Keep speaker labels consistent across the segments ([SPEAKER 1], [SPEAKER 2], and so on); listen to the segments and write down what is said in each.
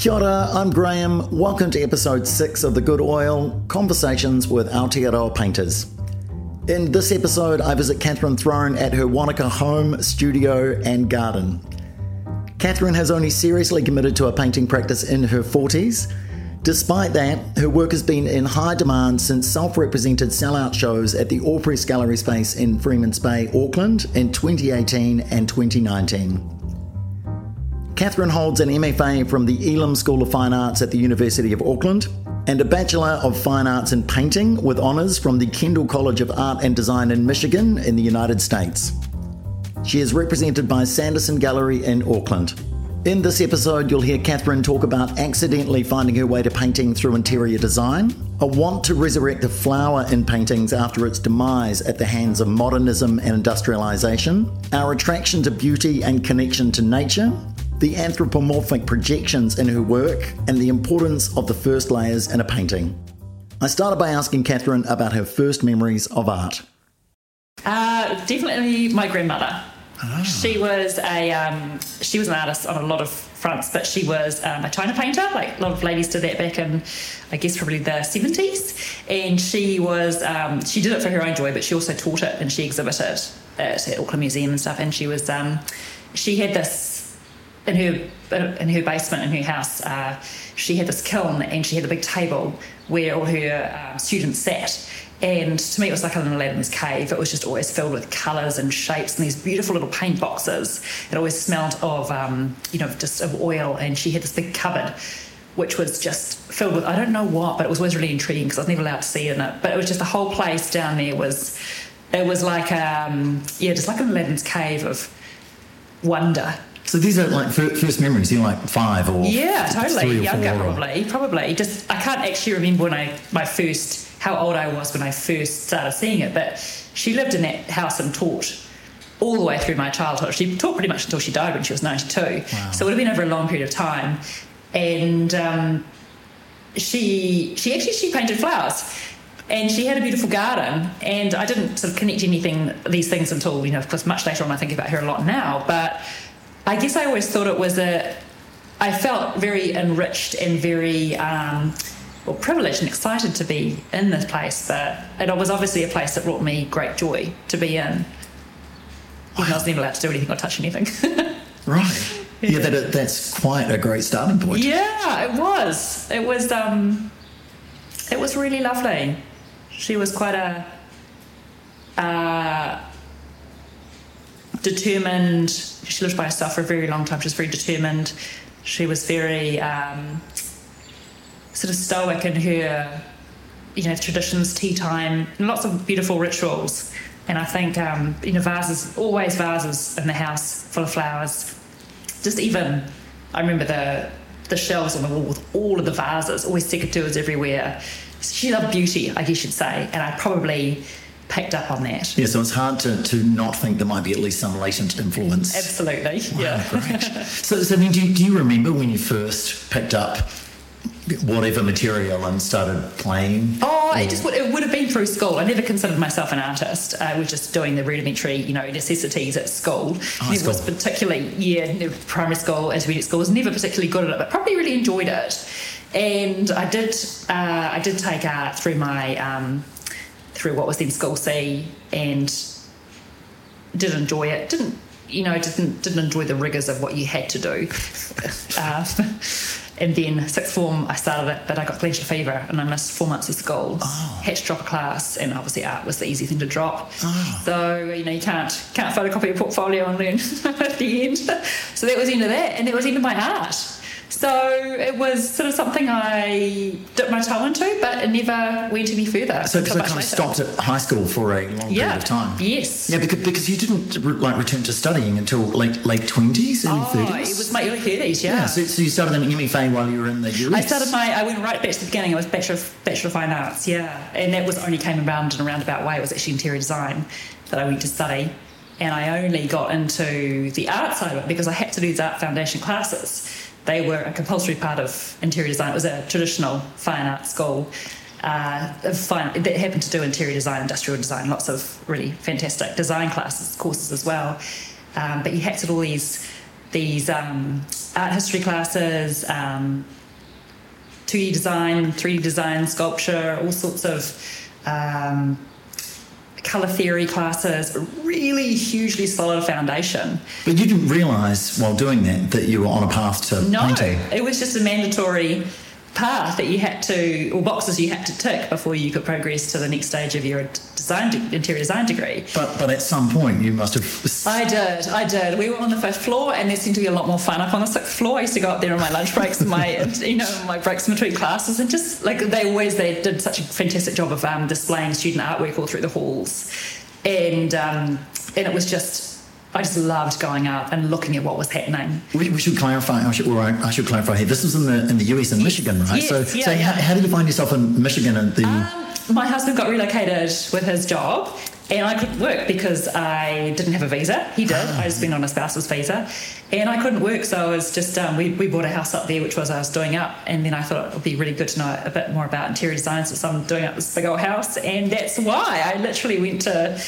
[SPEAKER 1] Kia ora, I'm Graham. Welcome to episode 6 of The Good Oil Conversations with Aotearoa Painters. In this episode, I visit Katherine Throne at her Wanaka home, studio, and garden. Katherine has only seriously committed to a painting practice in her 40s. Despite that, her work has been in high demand since self represented sellout shows at the Allpress Gallery Space in Freeman's Bay, Auckland in 2018 and 2019. Katherine holds an MFA from the Elam School of Fine Arts at the University of Auckland and a Bachelor of Fine Arts in Painting with honours from the Kendall College of Art and Design in Michigan in the United States. She is represented by Sanderson Gallery in Auckland. In this episode, you'll hear Katherine talk about accidentally finding her way to painting through interior design, a want to resurrect the flower in paintings after its demise at the hands of modernism and industrialisation, our attraction to beauty and connection to nature, the anthropomorphic projections in her work, and the importance of the first layers in a painting. I started by asking Katherine about her first memories of art.
[SPEAKER 2] Uh, definitely my grandmother. She was a um, she was an artist on a lot of fronts, but she was um, a china painter. Like a lot of ladies did that back in, I guess probably the seventies. And she was um, she did it for her own joy, but she also taught it and she exhibited at, at Auckland Museum and stuff. And she was um, she had this in her in her basement in her house. Uh, she had this kiln and she had a big table where all her um, students sat and to me, it was like an Aladdin's cave. It was just always filled with colours and shapes and these beautiful little paint boxes. It always smelled of, um, you know, just of oil. And she had this big cupboard, which was just filled with, I don't know what, but it was always really intriguing because I was never allowed to see in it. But it was just the whole place down there was, it was like, um, yeah, just like an Aladdin's cave of wonder.
[SPEAKER 1] So these are like first memories. You're like five or
[SPEAKER 2] yeah, totally
[SPEAKER 1] three or
[SPEAKER 2] younger,
[SPEAKER 1] four
[SPEAKER 2] probably, probably. Just I can't actually remember when I my first how old I was when I first started seeing it, but she lived in that house and taught all the way through my childhood. She taught pretty much until she died when she was 92.
[SPEAKER 1] Wow.
[SPEAKER 2] So it would have been over a long period of time. And um, she she actually she painted flowers. And she had a beautiful garden, and I didn't sort of connect anything these things until you know, of course, much later on. I think about her a lot now, but I guess I always thought it was a. I felt very enriched and very um, well privileged and excited to be in this place, but it was obviously a place that brought me great joy to be in. Even I was never allowed to do anything or touch anything.
[SPEAKER 1] Right. Yeah, that, that's quite a great starting point.
[SPEAKER 2] Yeah, it was. It was. Um, it was really lovely. She was quite a uh, determined. She lived by herself for a very long time. She was very determined. She was very um, sort of stoic in her, you know, traditions, tea time, lots of beautiful rituals. And I think, um, you know, vases, always vases in the house full of flowers just even I remember the the shelves on the wall with all of the vases, always secateurs everywhere. She loved beauty, I guess you'd say, and I probably picked up on that.
[SPEAKER 1] Yeah, so it's hard to, to not think there might be at least some latent influence.
[SPEAKER 2] Absolutely, yeah.
[SPEAKER 1] Great. So, so I mean, do, you- do you remember when you first picked up whatever material and started playing?
[SPEAKER 2] Oh, it just would, it would have been through school. I never considered myself an artist. I was just doing the rudimentary, you know, necessities at school.
[SPEAKER 1] Oh,
[SPEAKER 2] Never was particularly, yeah, primary school, intermediate school, was never particularly good at it, but probably really enjoyed it. And I did, uh, I did take art through my, um, through what was then School C, and did enjoy it. Didn't, you know, didn't didn't enjoy the rigors of what you had to do. Uh, and then sixth form, I started it, but I got glandular fever and I missed four months of school. Had to drop a class, and obviously art was the easy thing to drop. So you know you can't can't photocopy your portfolio and learn at the end. So that was the end of that, and that was the end of my art. So it was sort of something I dipped my toe into, but it never went any further.
[SPEAKER 1] So,
[SPEAKER 2] much
[SPEAKER 1] kind of
[SPEAKER 2] later.
[SPEAKER 1] stopped at high school for a long
[SPEAKER 2] Yeah.
[SPEAKER 1] period of time.
[SPEAKER 2] Yes.
[SPEAKER 1] Yeah, because, because you didn't re- like return to studying until late late twenties, early
[SPEAKER 2] Oh,
[SPEAKER 1] thirties.
[SPEAKER 2] it was my early thirties.
[SPEAKER 1] yeah. So, so you started an MFA while you were in the US.
[SPEAKER 2] I started my. I went right back to the beginning. I was bachelor of, bachelor of fine arts. Yeah, and that was only came around in a roundabout way. It was actually interior design that I went to study, and I only got into the art side of it because I had to do these art foundation classes. They were a compulsory part of interior design. It was a traditional fine art school. Uh, fine, that happened to do interior design, industrial design, lots of really fantastic design classes, courses as well. Um, but you had to all these these um, art history classes, um, 2D design, 3D design, sculpture, all sorts of um, color theory classes, a really hugely solid foundation.
[SPEAKER 1] But you didn't realise while doing that that you were on a path to
[SPEAKER 2] No,
[SPEAKER 1] painting.
[SPEAKER 2] it was just a mandatory path that you had to, or boxes you had to tick before you could progress to the next stage of your design, de- interior design degree.
[SPEAKER 1] But but at some point you must have.
[SPEAKER 2] I did, I did. We were on the fifth floor, and there seemed to be a lot more fun up on the sixth floor. I used to go up there on my lunch breaks and my, you know, my breaks in between classes, and just like they always they did such a fantastic job of um, displaying student artwork all through the halls, and um, and it was just. I just loved going up and looking at what was happening.
[SPEAKER 1] We, we should clarify. I should, or I, I should clarify here. This was in the in the US in Michigan, right?
[SPEAKER 2] Yes,
[SPEAKER 1] so
[SPEAKER 2] yeah,
[SPEAKER 1] so
[SPEAKER 2] yeah.
[SPEAKER 1] How, how did you find yourself in Michigan at the?
[SPEAKER 2] Um, my husband got relocated with his job, and I couldn't work because I didn't have a visa. He did. I just been on a spouse's visa, and I couldn't work. So I was just um, we we bought a house up there, which was I was doing up, and then I thought it would be really good to know a bit more about interior design so I'm doing up this big old house, and that's why I literally went to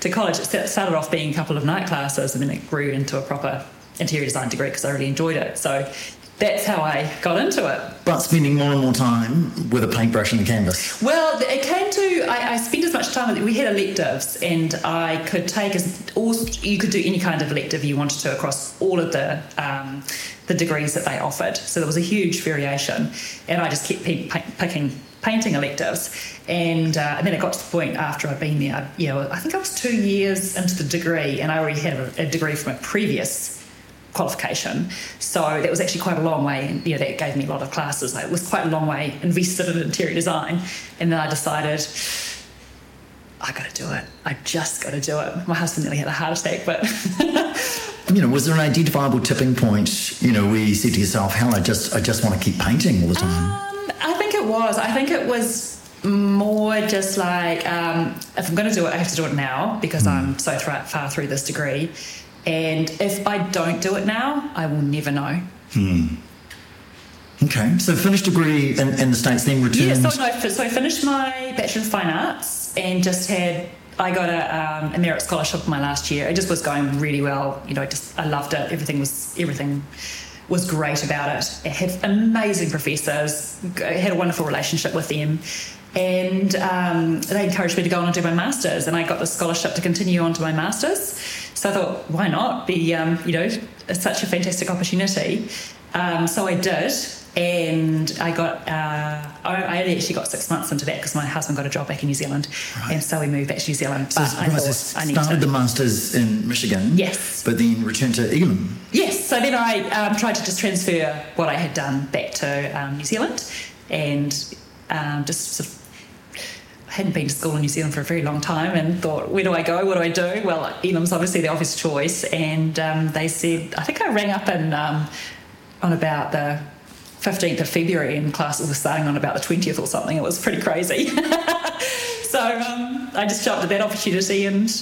[SPEAKER 2] to college. It started off being a couple of night classes, and then it grew into a proper interior design degree because I really enjoyed it. So. That's how I got into it.
[SPEAKER 1] but spending more and more time with a paintbrush and a canvas.
[SPEAKER 2] Well, it came to I, I spent as much time. We had electives, and I could take as all you could do any kind of elective you wanted to across all of the um, the degrees that they offered. So there was a huge variation, and I just kept picking painting electives, and uh, and then it got to the point after I'd been there. You know, I think I was two years into the degree, and I already had a, a degree from a previous qualification. So that was actually quite a long way, and you know that gave me a lot of classes. Like, it was quite a long way invested in interior design, and then I decided. I got to do it. I just got to do it. My husband nearly had a heart attack, but
[SPEAKER 1] You know, was there an identifiable tipping point? You know, where you said to yourself, "Hell, I just I just want to keep painting all the time."
[SPEAKER 2] Um, I think it was. I think it was more just like um, if I'm going to do it, I have to do it now because I'm so thra- far through this degree. And if I don't do it now, I will never know. Hmm.
[SPEAKER 1] Okay, so finished degree in, in the states, then returned.
[SPEAKER 2] Yeah, so, no, so I finished my Bachelor of Fine Arts and just had. I got a, um, a merit scholarship my last year. It just was going really well. You know, I just I loved it. Everything was everything was great about it. I had amazing professors. I had a wonderful relationship with them, and um, they encouraged me to go on and do my masters. And I got the scholarship to continue on to my masters. So I thought, why not? Be um, you know, it's such a fantastic opportunity. Um, so I did, and I got. Uh, I, actually got six months into that because my husband got a job back in New Zealand, and so we moved back to New Zealand.
[SPEAKER 1] So,
[SPEAKER 2] But I
[SPEAKER 1] right,
[SPEAKER 2] thought
[SPEAKER 1] so
[SPEAKER 2] I need
[SPEAKER 1] started
[SPEAKER 2] to.
[SPEAKER 1] the masters in Michigan.
[SPEAKER 2] Yes.
[SPEAKER 1] but then returned to Elam.
[SPEAKER 2] Yes, so then I um, tried to just transfer what I had done back to um, New Zealand and um, just sort of. I hadn't been to school in New Zealand for a very long time and thought, where do I go? What do I do? Well, Elam's obviously the obvious choice. And um, they said, I think I rang up in, um, on about the 15th of February and classes were starting on about the 20th or something. It was pretty crazy. so um, I just jumped at that opportunity and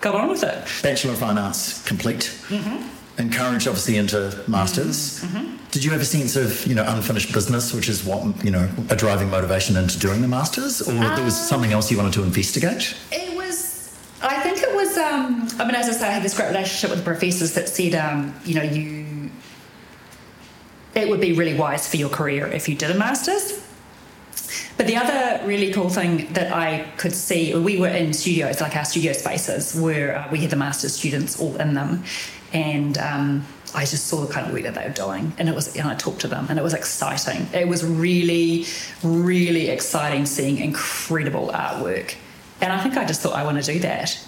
[SPEAKER 2] got on with it.
[SPEAKER 1] Bachelor of Fine Arts complete.
[SPEAKER 2] Mm-hmm.
[SPEAKER 1] Encouraged, obviously, into masters.
[SPEAKER 2] Mm-hmm.
[SPEAKER 1] Did you have a sense of, you know, unfinished business, which is what, you know, a driving motivation into doing the masters, or there was
[SPEAKER 2] Um,
[SPEAKER 1] something else you wanted to investigate?
[SPEAKER 2] It was. I think it was. Um, I mean, as I say, I had this great relationship with the professors that said, um, you know, you. It would be really wise for your career if you did a masters. But the other really cool thing that I could see, we were in studios, like our studio spaces, where uh, we had the master's students all in them, and um, I just saw the kind of work that they were doing, and it was, and I talked to them, and it was exciting. It was really, really exciting seeing incredible artwork, and I think I just thought I want to do that.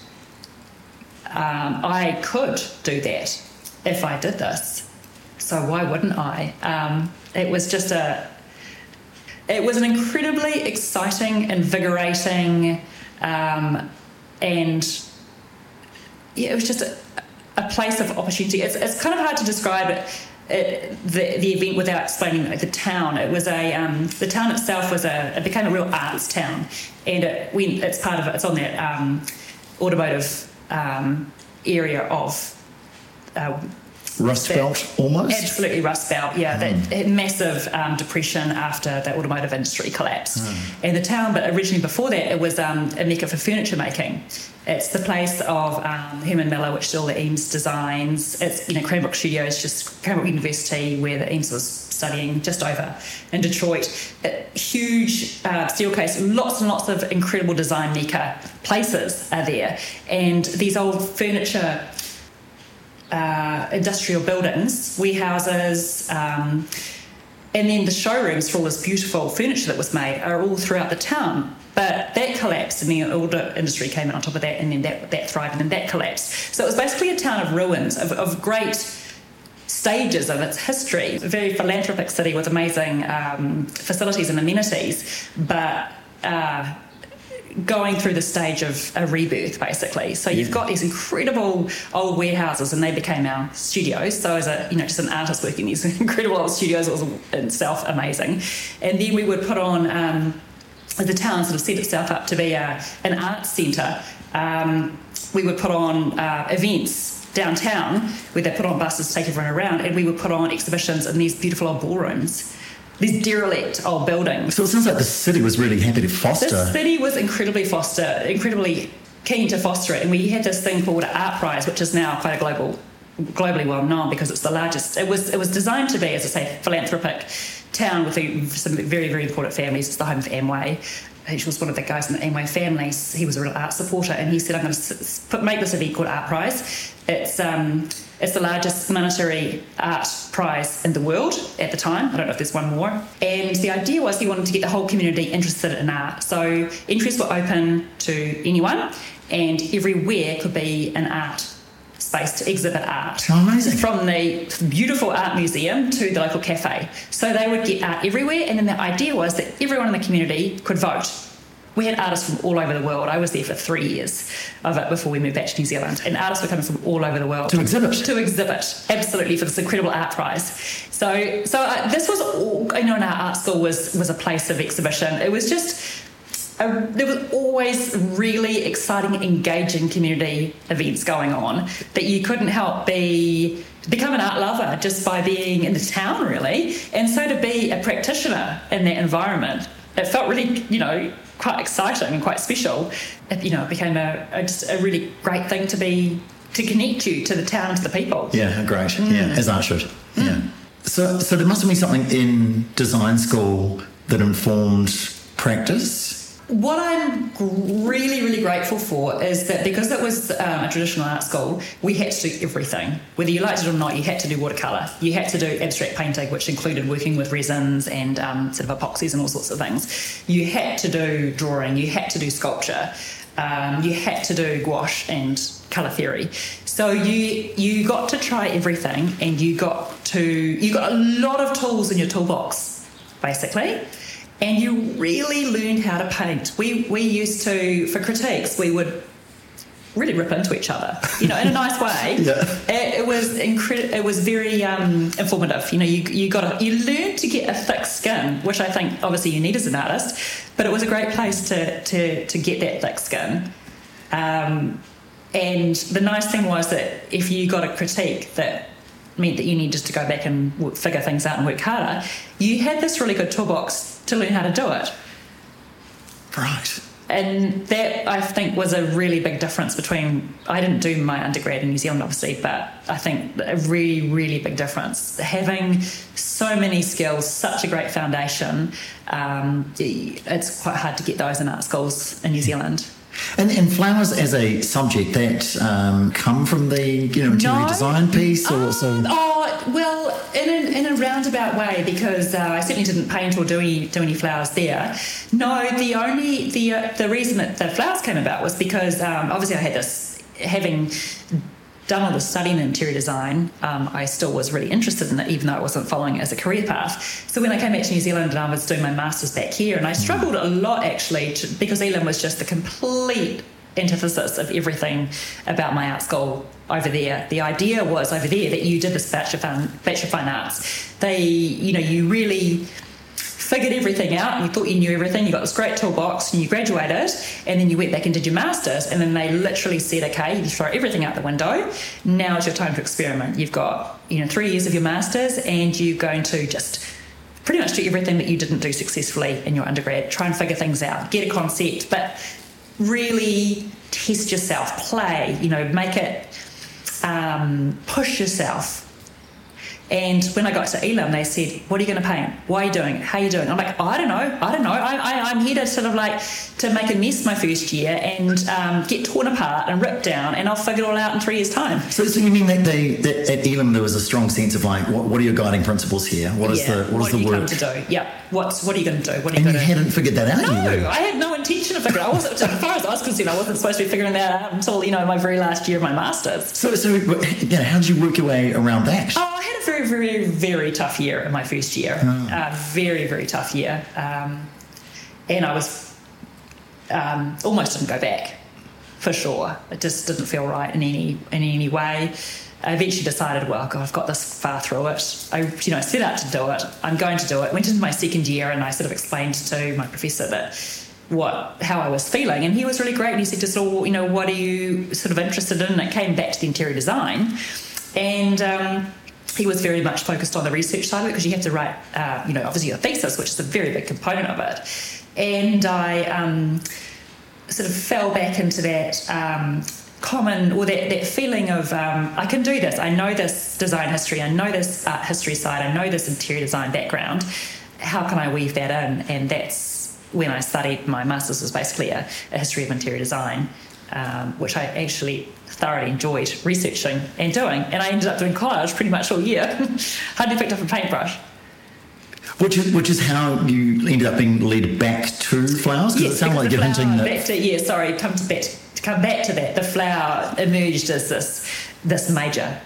[SPEAKER 2] Um, I could do that if I did this, so why wouldn't I? Um, it was just a it was an incredibly exciting, invigorating, um, and yeah, it was just a, a place of opportunity. It's, it's kind of hard to describe it, it the, the event without explaining like, the town. It was a um, the town itself was a it became a real arts town, and it went. It's part of. It's on that um, automotive um, area of. Uh,
[SPEAKER 1] Rust Belt almost?
[SPEAKER 2] Absolutely Rust Belt, yeah. Mm. That, massive um, depression after the automotive industry collapsed. Mm. And the town, but originally before that, it was um, a mecca for furniture making. It's the place of um, Herman Miller, which still the Eames designs. It's, you know, Cranbrook Studios, just Cranbrook University, where the Eames was studying just over in Detroit. A huge uh, Steelcase, lots and lots of incredible design mecca places are there. And these old furniture uh, industrial buildings, warehouses, um, and then the showrooms for all this beautiful furniture that was made are all throughout the town. But that collapsed, and then all the industry came in on top of that, and then that, that thrived, and then that collapsed. So it was basically a town of ruins, of, of great stages of its history. A very philanthropic city with amazing um, facilities and amenities, but uh, going through the stage of a rebirth basically. So you've got these incredible old warehouses and they became our studios. So as a you know just an artist working these incredible old studios it was in itself amazing. And then we would put on um, the town sort of set itself up to be a, an art centre. Um, we would put on uh, events downtown where they put on buses to take everyone around and we would put on exhibitions in these beautiful old ballrooms these derelict old buildings.
[SPEAKER 1] So it sounds like the city was really happy to foster.
[SPEAKER 2] The city was incredibly foster, incredibly keen to foster it, and we had this thing called Art Prize, which is now quite a global, globally well known because it's the largest. It was it was designed to be, as I say, philanthropic town with some very very important families. It's the home of Amway. He was one of the guys in the Amway families. He was a real art supporter, and he said, "I'm going to make this event called Art Prize. It's um, it's the largest monetary art prize in the world at the time. I don't know if there's one more. And the idea was he wanted to get the whole community interested in art. So entries were open to anyone, and everywhere could be an art space to exhibit art.
[SPEAKER 1] Oh, amazing.
[SPEAKER 2] From the beautiful art museum to the local cafe. So they would get art everywhere, and then the idea was that everyone in the community could vote we had artists from all over the world. I was there for three years of it before we moved back to New Zealand, and artists were coming from all over the world
[SPEAKER 1] to exhibit.
[SPEAKER 2] To exhibit, absolutely, for this incredible art prize. So, so uh, this was, all, you know, in our art school was was a place of exhibition. It was just. A, there was always really exciting, engaging community events going on that you couldn't help be become an art lover just by being in the town, really. And so to be a practitioner in that environment, it felt really, you know, quite exciting and quite special. It, you know, it became a, a, just a really great thing to be to connect you to the town and to the people.
[SPEAKER 1] Yeah, great. Mm. Yeah, as art should. Mm. Yeah. So, so there must have been something in design school that informed practice
[SPEAKER 2] what I'm really, really grateful for is that because it was um, a traditional art school, we had to do everything. Whether you liked it or not, you had to do watercolour. You had to do abstract painting, which included working with resins and um, sort of epoxies and all sorts of things. You had to do drawing. You had to do sculpture. Um, you had to do gouache and colour theory. So you you got to try everything, and you got to you got a lot of tools in your toolbox, basically and you really learned how to paint. We we used to for critiques we would really rip into each other, you know, in a nice way.
[SPEAKER 1] yeah.
[SPEAKER 2] It, it was incredible. It was very um, informative. You know, you you got to, you learn to get a thick skin, which I think obviously you need as an artist. But it was a great place to to to get that thick skin. Um, and the nice thing was that if you got a critique that meant that you needed to go back and figure things out and work harder, you had this really good toolbox to learn how to do it.
[SPEAKER 1] Right.
[SPEAKER 2] And that I think was a really big difference between. I didn't do my undergrad in New Zealand, obviously, but I think a really, really big difference. Having so many skills, such a great foundation, um, it's quite hard to get those in art schools in New Zealand.
[SPEAKER 1] And, and flowers as a subject that um, come from the you know interior no. design piece, or
[SPEAKER 2] uh, Oh well, in a, in a roundabout way, because uh, I certainly didn't paint or do any do any flowers there. No, the only the uh, the reason that the flowers came about was because um, obviously I had this having done all the studying in interior design, um, I still was really interested in it, even though I wasn't following it as a career path. So when I came back to New Zealand and I was doing my master's back here, and I struggled a lot actually to, because Elam was just the complete antithesis of everything about my art school over there. The idea was over there that you did this bachelor bachelor fine arts. They, you know, you really figured everything out and you thought you knew everything, you got this great toolbox and you graduated and then you went back and did your masters and then they literally said, okay, you throw everything out the window. Now is your time to experiment. You've got, you know, three years of your masters and you're going to just pretty much do everything that you didn't do successfully in your undergrad. Try and figure things out, get a concept, but really test yourself, play, you know, make it um, push yourself and when I got to Elam, they said, "What are you going to paint? Why are you doing it? How are you doing?" I'm like, "I don't know. I don't know. I, am here to sort of like to make a mess my first year and um, get torn apart and ripped down, and I'll figure it all out in three years' time."
[SPEAKER 1] So, so you mean that, they, that at Elam there was a strong sense of like, what, what are your guiding principles here? What is
[SPEAKER 2] yeah,
[SPEAKER 1] the what,
[SPEAKER 2] what
[SPEAKER 1] is the
[SPEAKER 2] work? to do? Yeah. What's what are you going to do? What are
[SPEAKER 1] you
[SPEAKER 2] and
[SPEAKER 1] you hadn't figured that out.
[SPEAKER 2] No, I had no intention of figuring. I wasn't, as far as I was concerned, I wasn't supposed to be figuring that out until you know my very last year of my masters.
[SPEAKER 1] So, so you know, how did you work your way around that?
[SPEAKER 2] Oh, I had a very, very, very tough year in my first year. Uh, very, very tough year, um, and I was um, almost didn't go back for sure. It just didn't feel right in any in any way. I eventually decided, well, God, I've got this far through it. I, you know, set out to do it. I'm going to do it. Went into my second year and I sort of explained to my professor that what how I was feeling, and he was really great. And he said, just, oh, you know, what are you sort of interested in? And it came back to the interior design, and. Um, he was very much focused on the research side of it because you have to write, uh, you know, obviously your thesis, which is a very big component of it. And I um, sort of fell back into that um, common or that, that feeling of um, I can do this. I know this design history. I know this art history side. I know this interior design background. How can I weave that in? And that's when I studied my master's was basically a, a history of interior design, um, which I actually thoroughly enjoyed researching and doing. And I ended up doing collage pretty much all year. Hardly picked up a paintbrush.
[SPEAKER 1] Which is, which is how you ended up being led back to flowers?
[SPEAKER 2] Because yes,
[SPEAKER 1] it sounds like you're hinting that.
[SPEAKER 2] Back to, yeah, sorry, come to back to come back to that, the flower emerged as this this major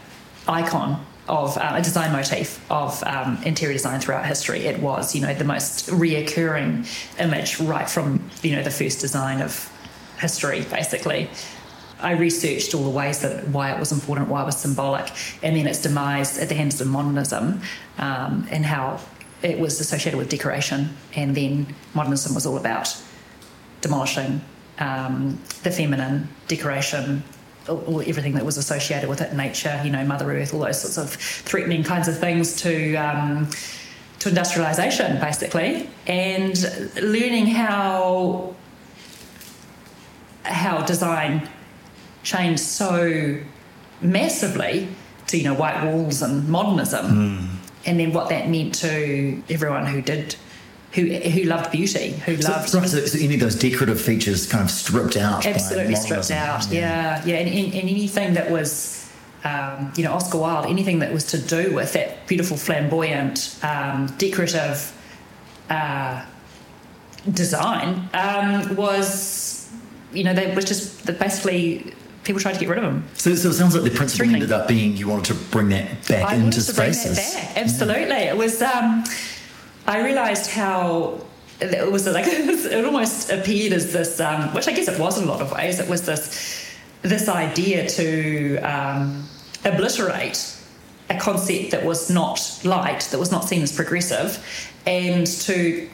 [SPEAKER 2] icon of uh, a design motif of um, interior design throughout history. It was, you know, the most reoccurring image right from, you know, the first design of history, basically. I researched all the ways that why it was important, why it was symbolic, and then its demise at the hands of modernism, um, and how it was associated with decoration, and then modernism was all about demolishing um, the feminine decoration, all, everything that was associated with it, nature, you know, Mother Earth, all those sorts of threatening kinds of things to um, to industrialization, basically, and learning how how design changed so massively to you know white walls and modernism, mm. and then what that meant to everyone who did who who loved beauty, who
[SPEAKER 1] so,
[SPEAKER 2] loved.
[SPEAKER 1] Right, so, so, any of those decorative features kind of stripped out.
[SPEAKER 2] Absolutely stripped out. Yeah, yeah, yeah. And, and, and, anything that was, um, you know, Oscar Wilde, anything that was to do with that beautiful, flamboyant, um, decorative uh, design um, was, you know, they was just basically people tried to get rid of them.
[SPEAKER 1] So, so it sounds like the principle ended up being you wanted to bring that back
[SPEAKER 2] I
[SPEAKER 1] into
[SPEAKER 2] spaces. Bring that back. Absolutely, yeah. it was. Um, I realised how it was like it almost appeared as this, um, which I guess it was in a lot of ways. It was this this idea to um, obliterate a concept that was not light, that was not seen as progressive, and to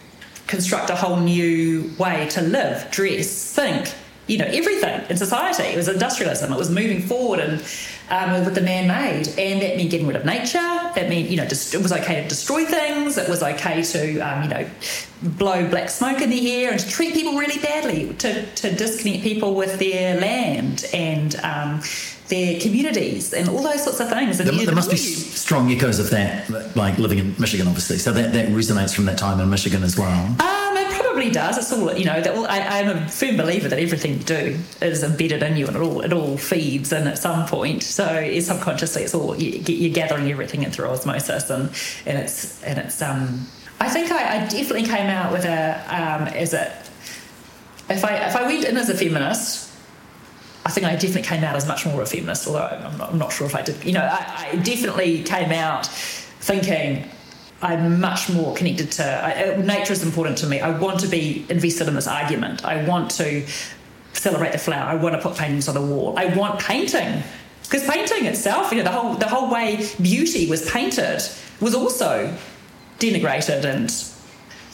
[SPEAKER 2] construct a whole new way to live, dress, think, you know, everything in society. It was industrialism. It was moving forward and um, with the man-made, and that meant getting rid of nature. That meant you know just, it was okay to destroy things. It was okay to um, you know blow black smoke in the air and to treat people really badly, to to disconnect people with their land and. Um, their communities and all those sorts of things.
[SPEAKER 1] And there, there must be strong echoes of that, like living in Michigan, obviously. So that, that resonates from that time in Michigan as well.
[SPEAKER 2] Um, probably does. It's all you know. All, I, am a firm believer that everything you do is embedded in you, and it all it all feeds in at some point. So it's subconsciously, it's all you, you're gathering everything in through osmosis, and and it's and it's. Um, I think I, I definitely came out with a um, as a if I if I went in as a feminist. I think I definitely came out as much more of a feminist, although I'm not, I'm not sure if I did. You know, I, I definitely came out thinking I'm much more connected to I, uh, nature is important to me. I want to be invested in this argument. I want to celebrate the flower. I want to put paintings on the wall. I want painting because painting itself, you know, the whole the whole way beauty was painted was also denigrated and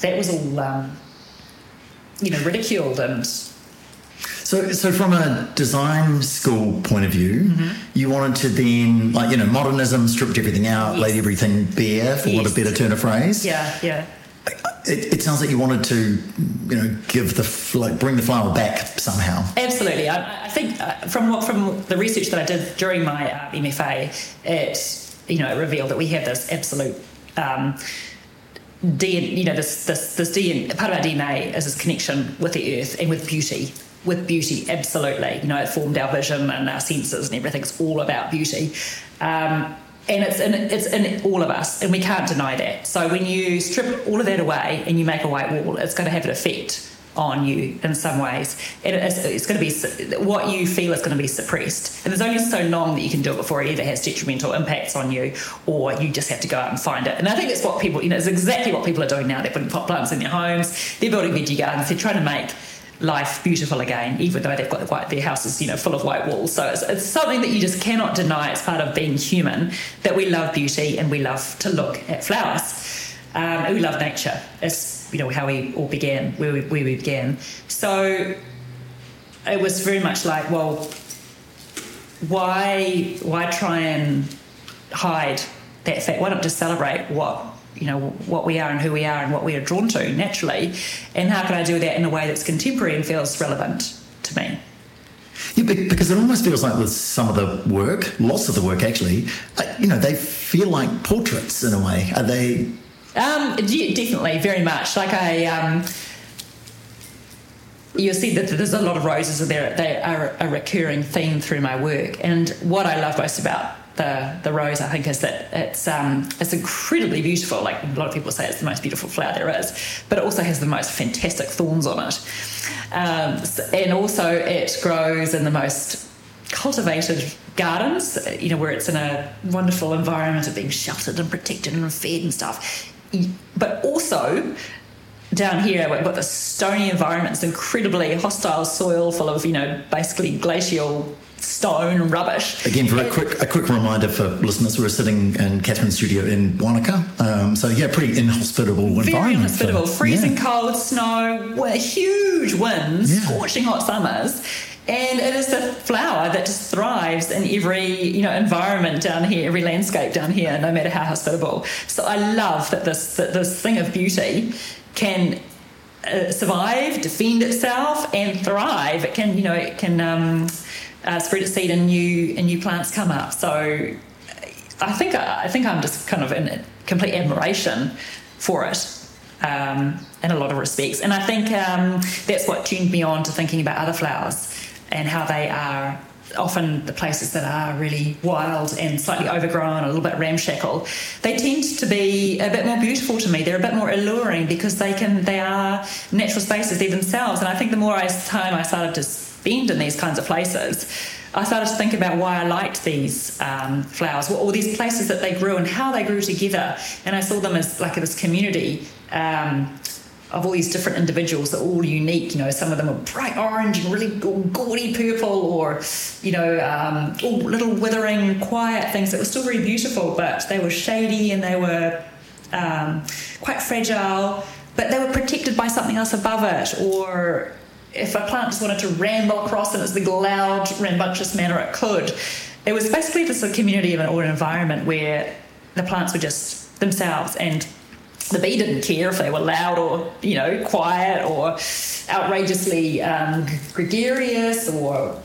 [SPEAKER 2] that was all, um, you know, ridiculed and
[SPEAKER 1] so, so from a design school point of view, mm-hmm. you wanted to then, like, you know, modernism stripped everything out, yes. laid everything bare, for yes. want a better turn of phrase.
[SPEAKER 2] Yeah, yeah.
[SPEAKER 1] It, it, sounds like you wanted to, you know, give the like bring the flower back somehow.
[SPEAKER 2] Absolutely, I, I think uh, from what from the research that I did during my uh, MFA, it you know it revealed that we have this absolute. Um, DNA, you know, this this this DNA, part of our DNA is this connection with the earth and with beauty with beauty, absolutely. You know, it formed our vision and our senses and everything. It's all about beauty. Um, and it's in, it's in all of us, and we can't deny that. So when you strip all of that away and you make a white wall, it's going to have an effect on you in some ways. And it's, it's going to be what you feel is going to be suppressed. And there's only so long that you can do it before it either has detrimental impacts on you or you just have to go out and find it. And I think that's what people, you know, it's exactly what people are doing now. They're putting pot plants in their homes, they're building veggie gardens, they're trying to make life beautiful again, even though they've got the white, their houses, you know, full of white walls. So it's, it's something that you just cannot deny. It's part of being human that we love beauty and we love to look at flowers. Um, we love nature. It's you know how we all began, where we, where we began. So it was very much like, well, why why try and hide that fact? Why not just celebrate what you know what we are and who we are and what we are drawn to naturally and how can i do that in a way that's contemporary and feels relevant to me
[SPEAKER 1] yeah, because it almost feels like with some of the work, lots of the work actually, uh, you know, they feel like portraits in a way. Are they?
[SPEAKER 2] Um, definitely, very much. Like I, um, you'll see that there's a lot of roses there. They are a recurring theme through my work. And what I love most about the the rose, I think, is that it's um, it's incredibly beautiful. Like a lot of people say, it's the most beautiful flower there is, but it also has the most fantastic thorns on it, um, and also it grows in the most cultivated gardens. You know, where it's in a wonderful environment of being sheltered and protected and fed and stuff. But also down here we've got the stony environment it's incredibly hostile soil full of you know basically glacial stone and rubbish.
[SPEAKER 1] Again, for a quick a quick reminder for listeners, we're sitting in Katherine's studio in Wanaka. Um, so yeah, pretty inhospitable
[SPEAKER 2] Very
[SPEAKER 1] environment. Very
[SPEAKER 2] inhospitable, for, freezing yeah. cold, snow, huge winds, yeah. scorching hot summers. And it is a flower that just thrives in every you know environment down here, every landscape down here, no matter how hospitable. So I love that this that this thing of beauty can uh, survive, defend itself, and thrive. It can you know it can. Um, uh, spread seed and new and new plants come up. So I think I think I'm just kind of in complete admiration for it. Um, in a lot of respects, and I think um, that's what tuned me on to thinking about other flowers and how they are often the places that are really wild and slightly overgrown, a little bit ramshackle, they tend to be a bit more beautiful to me. They're a bit more alluring because they can they are natural spaces they themselves. And I think the more I, time I started to spend in these kinds of places, I started to think about why I liked these um, flowers, all these places that they grew and how they grew together. And I saw them as like this community um, of all these different individuals that are all unique. You know, some of them are bright orange and really gaudy purple, or you know, um, all little withering, quiet things that were still very beautiful, but they were shady and they were um, quite fragile. But they were protected by something else above it, or if a plant just wanted to ramble across in its big, loud, rambunctious manner, it could. It was basically this community or an environment where the plants were just themselves and the bee didn't care if they were loud or you know quiet or outrageously um, gregarious or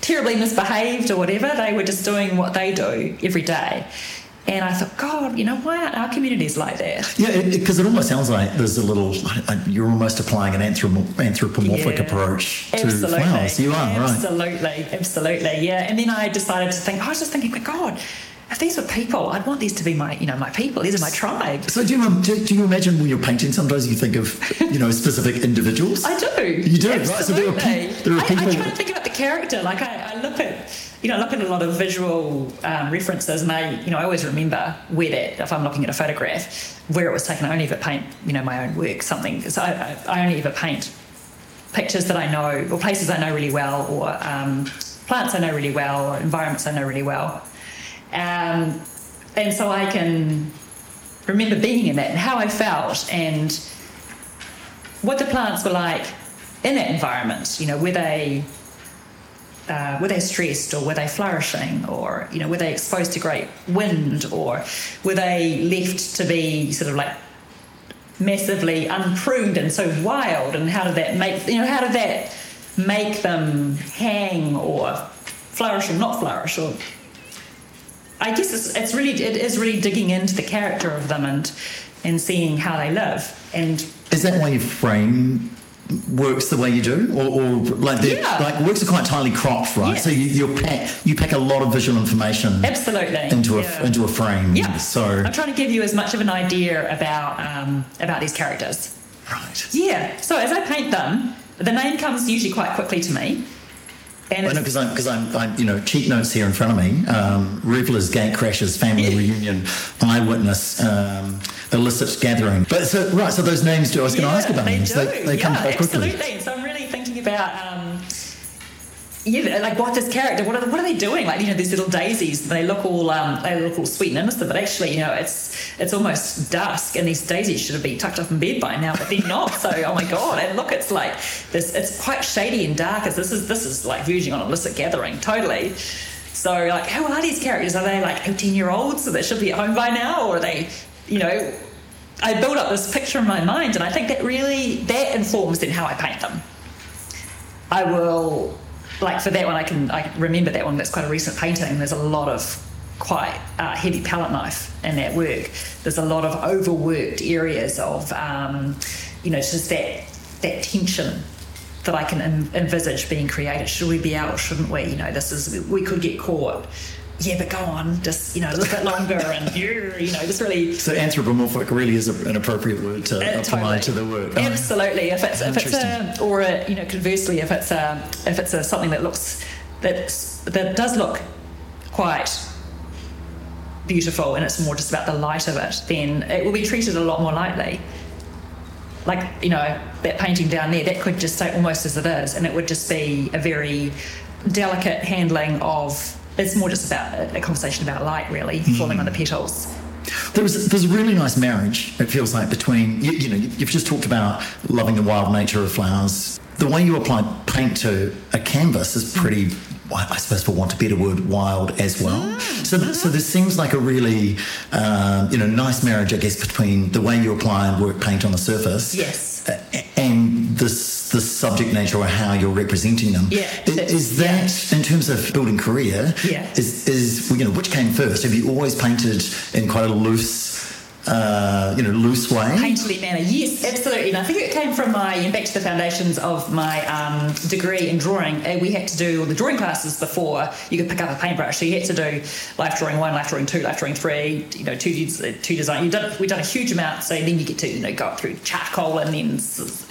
[SPEAKER 2] terribly misbehaved or whatever they were just doing what they do every day and I thought, God, you know, why aren't our communities like that?
[SPEAKER 1] Yeah, because it, it, it, almost sounds like there's a little, you're almost applying an anthropomorphic yeah, approach to
[SPEAKER 2] absolutely.
[SPEAKER 1] flowers. You are,
[SPEAKER 2] absolutely, right. Absolutely, absolutely, yeah. And then I decided to think, I was just thinking, my God, if these were people, I'd want these to be my, you know, my people. These are my tribe.
[SPEAKER 1] So do you, um, do, do you imagine when you're painting, sometimes you think of, you know, specific individuals?
[SPEAKER 2] I do.
[SPEAKER 1] You do,
[SPEAKER 2] Absolutely.
[SPEAKER 1] right? So there are, pe- there are people.
[SPEAKER 2] I, I try to think about the character. Like I, I look at you know, I look at a lot of visual um, references, and I, you know, I always remember where that if I'm looking at a photograph, where it was taken. I only ever paint, you know, my own work, something. So I, I only ever paint pictures that I know, or places I know really well, or um, plants I know really well, or environments I know really well, um, and so I can remember being in that and how I felt and what the plants were like in that environment. You know, were they uh, were they stressed or were they flourishing or you know were they exposed to great wind or were they left to be sort of like massively unpruned and so wild? And how did that make you know how did that make them hang or flourish or not flourish? Or I guess it's, it's really it is really digging into the character of them and and seeing how they live. And
[SPEAKER 1] is that why you frame works the way you do, or, or like
[SPEAKER 2] Yeah.
[SPEAKER 1] like works are quite tightly cropped, right?
[SPEAKER 2] Yes.
[SPEAKER 1] So you you pack you pack a lot of visual information
[SPEAKER 2] absolutely
[SPEAKER 1] into a
[SPEAKER 2] yeah.
[SPEAKER 1] into a frame.
[SPEAKER 2] yeah
[SPEAKER 1] So
[SPEAKER 2] I'm trying to give you as much of an idea about um, about these characters
[SPEAKER 1] right.
[SPEAKER 2] yeah so as I paint them the name comes usually quite quickly to me and
[SPEAKER 1] I know
[SPEAKER 2] it's-
[SPEAKER 1] because I'm because I'm, I'm you know cheat notes here in front of me. Um, revelers, gate crashes, family reunion, eyewitness, um, illicit gathering. But so right, so those names do. I was going to ask about
[SPEAKER 2] they
[SPEAKER 1] names.
[SPEAKER 2] Do.
[SPEAKER 1] They, they
[SPEAKER 2] yeah,
[SPEAKER 1] come quite quickly.
[SPEAKER 2] absolutely. So I'm really thinking about. Um, yeah, like what this character, what are, what are they doing? Like you know, these little daisies. They look all um, they look all sweet and innocent, but actually, you know, it's it's almost dusk, and these daisies should have been tucked up in bed by now, but they're not. So oh my god! And look, it's like this. It's quite shady and dark. As this is this is like verging on illicit gathering, totally. So like, who are these characters? Are they like 18 year olds that they should be at home by now, or are they, you know? I build up this picture in my mind, and I think that really that informs then how I paint them. I will, like for that one, I can I remember that one. That's quite a recent painting. There's a lot of quite uh, heavy palette knife in that work. There's a lot of overworked areas of, um, you know, just that that tension that I can envisage being created. Should we be out shouldn't we? You know, this is we could get caught. Yeah, but go on, just you know, a little bit longer, and you know, just really
[SPEAKER 1] So anthropomorphic really is a, an appropriate word to
[SPEAKER 2] uh,
[SPEAKER 1] apply
[SPEAKER 2] totally.
[SPEAKER 1] to the work.
[SPEAKER 2] Absolutely. If it's if it's a or a, you know conversely if it's a if it's a something that looks that that does look quite beautiful and it's more just about the light of it, then it will be treated a lot more lightly. Like you know that painting down there, that could just stay almost as it is, and it would just be a very delicate handling of. It's more just about a, conversation about light, really, falling on the petals.
[SPEAKER 1] There's there's a really nice marriage. It feels like between you, you know you've just talked about loving the wild nature of flowers. The way you apply paint to a canvas is pretty. I suppose, for want of a better word, wild as well. So, so there seems like a really, um, you know, nice marriage, I guess, between the way you apply and work paint on the surface,
[SPEAKER 2] Yes.
[SPEAKER 1] This the subject nature or how you're representing them.
[SPEAKER 2] Yeah,
[SPEAKER 1] is, is that in terms of building career?
[SPEAKER 2] Yeah.
[SPEAKER 1] Is is you know which came first? Have you always painted in quite a loose, uh, you know, loose way?
[SPEAKER 2] Painterly manner, yes, absolutely. And I think it came from my, and back to the foundations of my um, degree in drawing. Uh, we had to do all the drawing classes before you could pick up a paintbrush. So you had to do life drawing one, life drawing two, life drawing three, you know, two, des- two design. You've done, we've done a huge amount. So then you get to, you know, go up through charcoal and then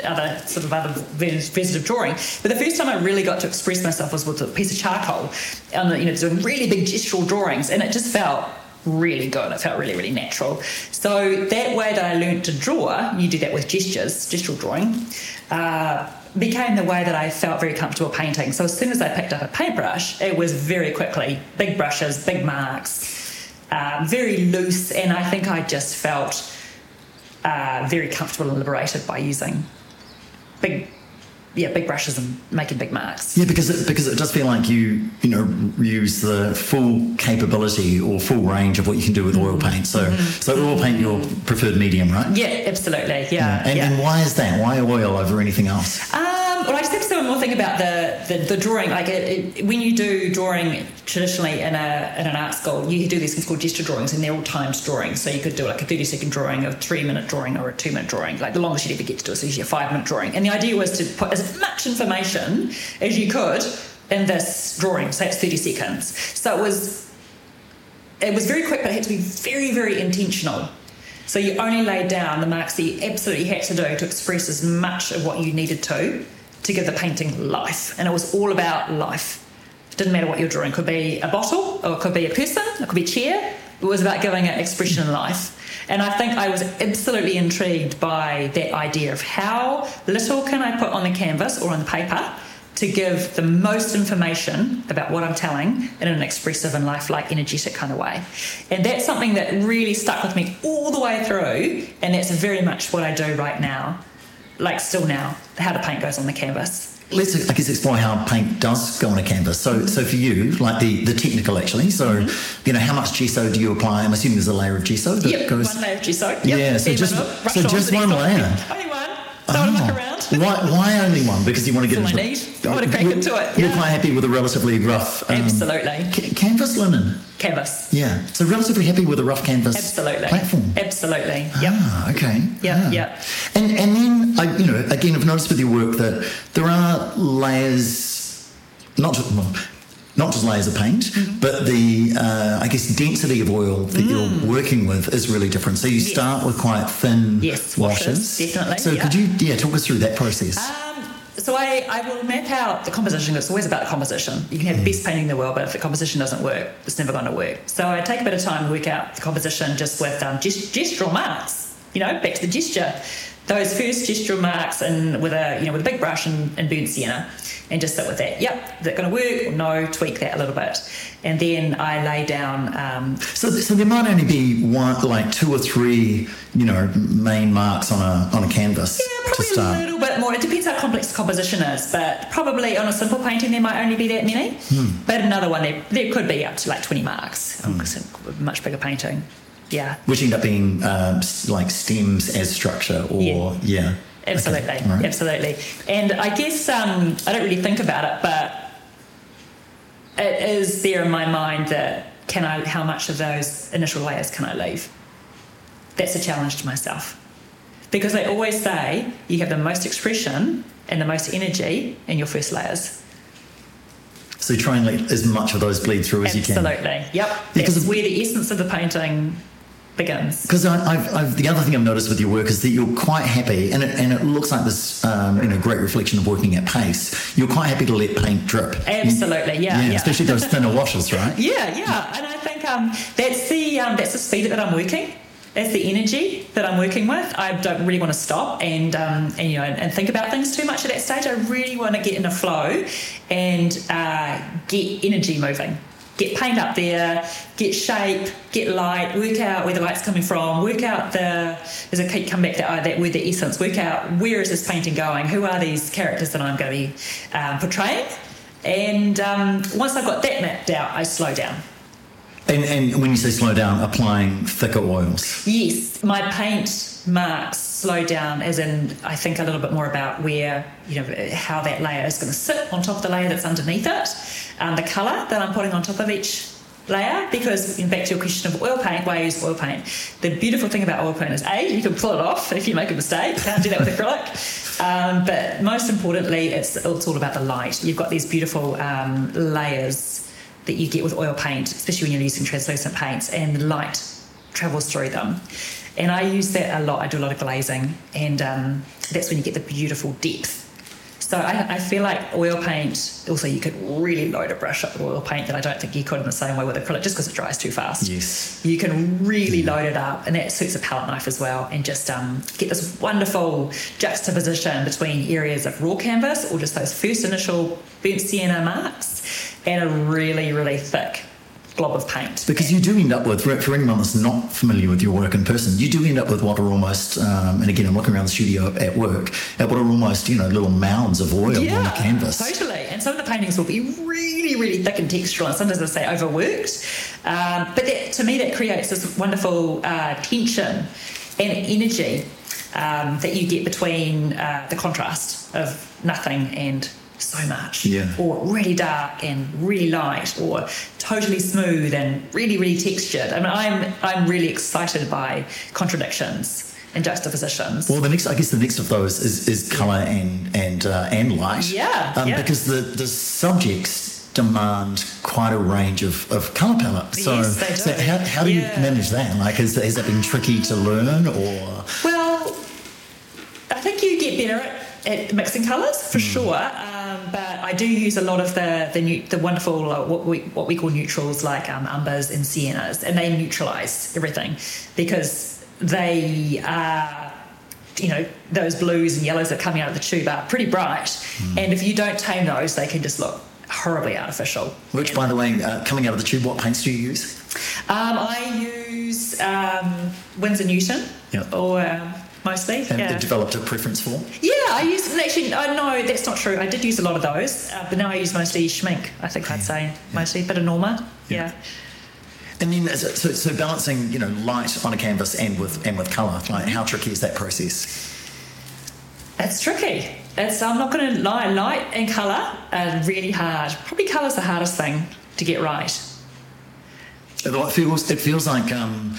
[SPEAKER 2] other sort of other vegetative drawing. But the first time I really got to express myself was with a piece of charcoal and, you know, doing really big gestural drawings. And it just felt really good. It felt really, really natural. So that way that I learned to draw, you do that with gestures, gestural drawing, uh, became the way that I felt very comfortable painting. So as soon as I picked up a paintbrush, it was very quickly big brushes, big marks, uh, very loose, and I think I just felt uh, very comfortable and liberated by using big, yeah, big brushes and making big marks.
[SPEAKER 1] Yeah, because it, because it does feel like you you know use the full capability or full range of what you can do with oil paint. So so oil paint your preferred medium, right?
[SPEAKER 2] Yeah, absolutely. Yeah,
[SPEAKER 1] And,
[SPEAKER 2] yeah.
[SPEAKER 1] and why is that? Why oil over anything else?
[SPEAKER 2] Um, well, I just have one more thing about the, the, the drawing. Like, it, it, when you do drawing traditionally in, a, in an art school, you do these things called gesture drawings, and they're all timed drawings. So you could do like a 30 second drawing, a three minute drawing, or a two minute drawing. Like, the longest you'd ever get to do is usually a five minute drawing. And the idea was to put as much information as you could in this drawing. So that's 30 seconds. So it was it was very quick, but it had to be very, very intentional. So you only laid down the marks that you absolutely had to do to express as much of what you needed to to give the painting life. And it was all about life. It didn't matter what you're drawing. It could be a bottle, or it could be a person, it could be a chair. It was about giving it expression and life. And I think I was absolutely intrigued by that idea of how little can I put on the canvas or on the paper to give the most information about what I'm telling in an expressive and lifelike, energetic kind of way. And that's something that really stuck with me all the way through, and that's very much what I do right now. Like still now, how the paint goes on the canvas.
[SPEAKER 1] Let's, I guess, explore how paint does go on a canvas. So, so for you, like the, the technical actually, so,
[SPEAKER 2] Mm-hmm.
[SPEAKER 1] you know, how much gesso do you apply? I'm assuming there's a layer of gesso that
[SPEAKER 2] Yep,
[SPEAKER 1] goes.
[SPEAKER 2] one layer of gesso. Yep.
[SPEAKER 1] Yeah, so just- so just one layer.
[SPEAKER 2] Only one. Don't want to muck around.
[SPEAKER 1] Why, why only one? Because you want to get into
[SPEAKER 2] I need. I want to crack into it,
[SPEAKER 1] You're
[SPEAKER 2] yeah.
[SPEAKER 1] quite happy with a relatively rough. um,
[SPEAKER 2] Absolutely.
[SPEAKER 1] ca- canvas linen.
[SPEAKER 2] Canvas.
[SPEAKER 1] Yeah. So relatively happy with a rough canvas
[SPEAKER 2] Absolutely.
[SPEAKER 1] platform.
[SPEAKER 2] Absolutely. Yep.
[SPEAKER 1] Ah, okay.
[SPEAKER 2] Yep,
[SPEAKER 1] Ah.
[SPEAKER 2] yep.
[SPEAKER 1] And and then I, you know, again, I've noticed with your work that there are layers, not not just layers of paint,
[SPEAKER 2] Mm-hmm.
[SPEAKER 1] but the uh, I guess density of oil that you're working with is really different. So you
[SPEAKER 2] Mm. Yes.
[SPEAKER 1] start with quite thin
[SPEAKER 2] Yes,
[SPEAKER 1] washes.
[SPEAKER 2] washes, definitely,
[SPEAKER 1] So
[SPEAKER 2] yeah.
[SPEAKER 1] could you yeah talk us through that process?
[SPEAKER 2] Um, so I, I will map out the composition. It's always about the composition. You can have the best painting in the world, but if the composition doesn't work, it's never going to work. So I take a bit of time to work out the composition just with um, gest- gestural marks. You know, back to the gesture. Those first gestural marks and with a you know with a big brush and, and burnt sienna, and just sit with that. Yep, is that going to work? Or no, tweak that a little bit, and then I lay down. Um,
[SPEAKER 1] So, so there might only be one, like two or three, you know, main marks on a on a canvas
[SPEAKER 2] Yeah, probably a little bit more. It depends how complex the composition is, but probably on a simple painting there might only be that many. But another one there, there could be up to like 20 marks a much bigger painting. Yeah,
[SPEAKER 1] Which end up being um, like stems as structure, or yeah,
[SPEAKER 2] Yeah. absolutely,
[SPEAKER 1] Okay, right.
[SPEAKER 2] absolutely. And I guess um, I don't really think about it, but it is there in my mind that can I, how much of those initial layers can I leave? That's a challenge to myself. Because they always say you have the most expression and the most energy in your first layers.
[SPEAKER 1] So try and let as much of those bleed through as you can.
[SPEAKER 2] Absolutely. Yep.
[SPEAKER 1] Because
[SPEAKER 2] That's where the essence of the painting begins.
[SPEAKER 1] Because I've, I've, the other thing I've noticed with your work is that you're quite happy, and it, and it looks like this, um, you know, great reflection of working at pace. You're quite happy to let paint drip.
[SPEAKER 2] Absolutely. Yeah.
[SPEAKER 1] yeah,
[SPEAKER 2] yeah.
[SPEAKER 1] especially those thinner washes, right?
[SPEAKER 2] Yeah, yeah, and I think um, that's the um, that's the speed that I'm working. That's the energy that I'm working with. I don't really want to stop and, um, and you know and, and think about things too much at that stage. I really want to get in a flow and uh, get energy moving. Get paint up there, get shape, get light, work out where the light's coming from, work out the there's a keep come back that that with the essence, work out where is this painting going, who are these characters that I'm going to be um, portraying, and um, once I've got that mapped out, I slow down.
[SPEAKER 1] And, and when you say slow down, applying thicker oils.
[SPEAKER 2] Yes, my paint marks slow down, as in I think a little bit more about where you know how that layer is going to sit on top of the layer that's underneath it, and the colour that I'm putting on top of each layer. Because in back to your question of oil paint, why I use oil paint? The beautiful thing about oil paint is a you can pull it off if you make a mistake. Can't do that with acrylic. Um, but most importantly, it's it's all about the light. You've got these beautiful um, layers that you get with oil paint, especially when you're using translucent paints, and the light travels through them. And I use that a lot. I do a lot of glazing, and um, that's when you get the beautiful depth. So I, I feel like oil paint, also, you could really load a brush up with oil paint that I don't think you could in the same way with acrylic, just because it dries too fast.
[SPEAKER 1] Yes.
[SPEAKER 2] You can really load it up, and that suits a palette knife as well, and just um, get this wonderful juxtaposition between areas of raw canvas or just those first initial burnt sienna marks and a really, really thick glob of paint.
[SPEAKER 1] Because you do end up with, for for anyone that's not familiar with your work in person, you do end up with what are almost, um, and again, I'm looking around the studio at work, at what are almost, you know, little mounds of oil on the canvas.
[SPEAKER 2] Totally. And some of the paintings will be really, really thick and textural, and sometimes I say overworked. Um, but that, to me, that creates this wonderful uh, tension and energy um, that you get between uh, the contrast of nothing and so much.
[SPEAKER 1] Yeah.
[SPEAKER 2] Or really dark and really light, or totally smooth and really, really textured. I mean, I'm I'm really excited by contradictions and juxtapositions.
[SPEAKER 1] Well, the next, I guess, the next of those is, is color and and uh, and light.
[SPEAKER 2] Yeah,
[SPEAKER 1] Um,
[SPEAKER 2] yeah.
[SPEAKER 1] Because the the subjects demand quite a range of, of color palette. So,
[SPEAKER 2] Yes,
[SPEAKER 1] so how, how do
[SPEAKER 2] Yeah.
[SPEAKER 1] you manage that? Like, has, has that been tricky to learn, or
[SPEAKER 2] Well, I think you get better at, at mixing colours for sure. Um, but I do use a lot of the the, new, the wonderful uh, what we what we call neutrals like um, umbers and siennas, and they neutralise everything because they are. You know those blues and yellows that are coming out of the tube are pretty bright, and if you don't tame those, they can just look horribly artificial.
[SPEAKER 1] which, by the way, uh, coming out of the tube, what paints do you use?
[SPEAKER 2] Um, I use um, Winsor Newton
[SPEAKER 1] Yep.
[SPEAKER 2] or um, mostly.
[SPEAKER 1] And
[SPEAKER 2] yeah.
[SPEAKER 1] developed a preference for?
[SPEAKER 2] Yeah, I use actually. I know that's not true. I did use a lot of those, uh, but now I use mostly Schmincke. I think I'd say mostly, but a Norma. Yeah.
[SPEAKER 1] And then, so, so, so balancing, you know, light on a canvas and with and with colour. Like, how tricky is that process?
[SPEAKER 2] It's tricky. It's I'm not going to lie. Light and colour are really hard. Probably colour's the hardest thing to get right.
[SPEAKER 1] It feels it feels like um,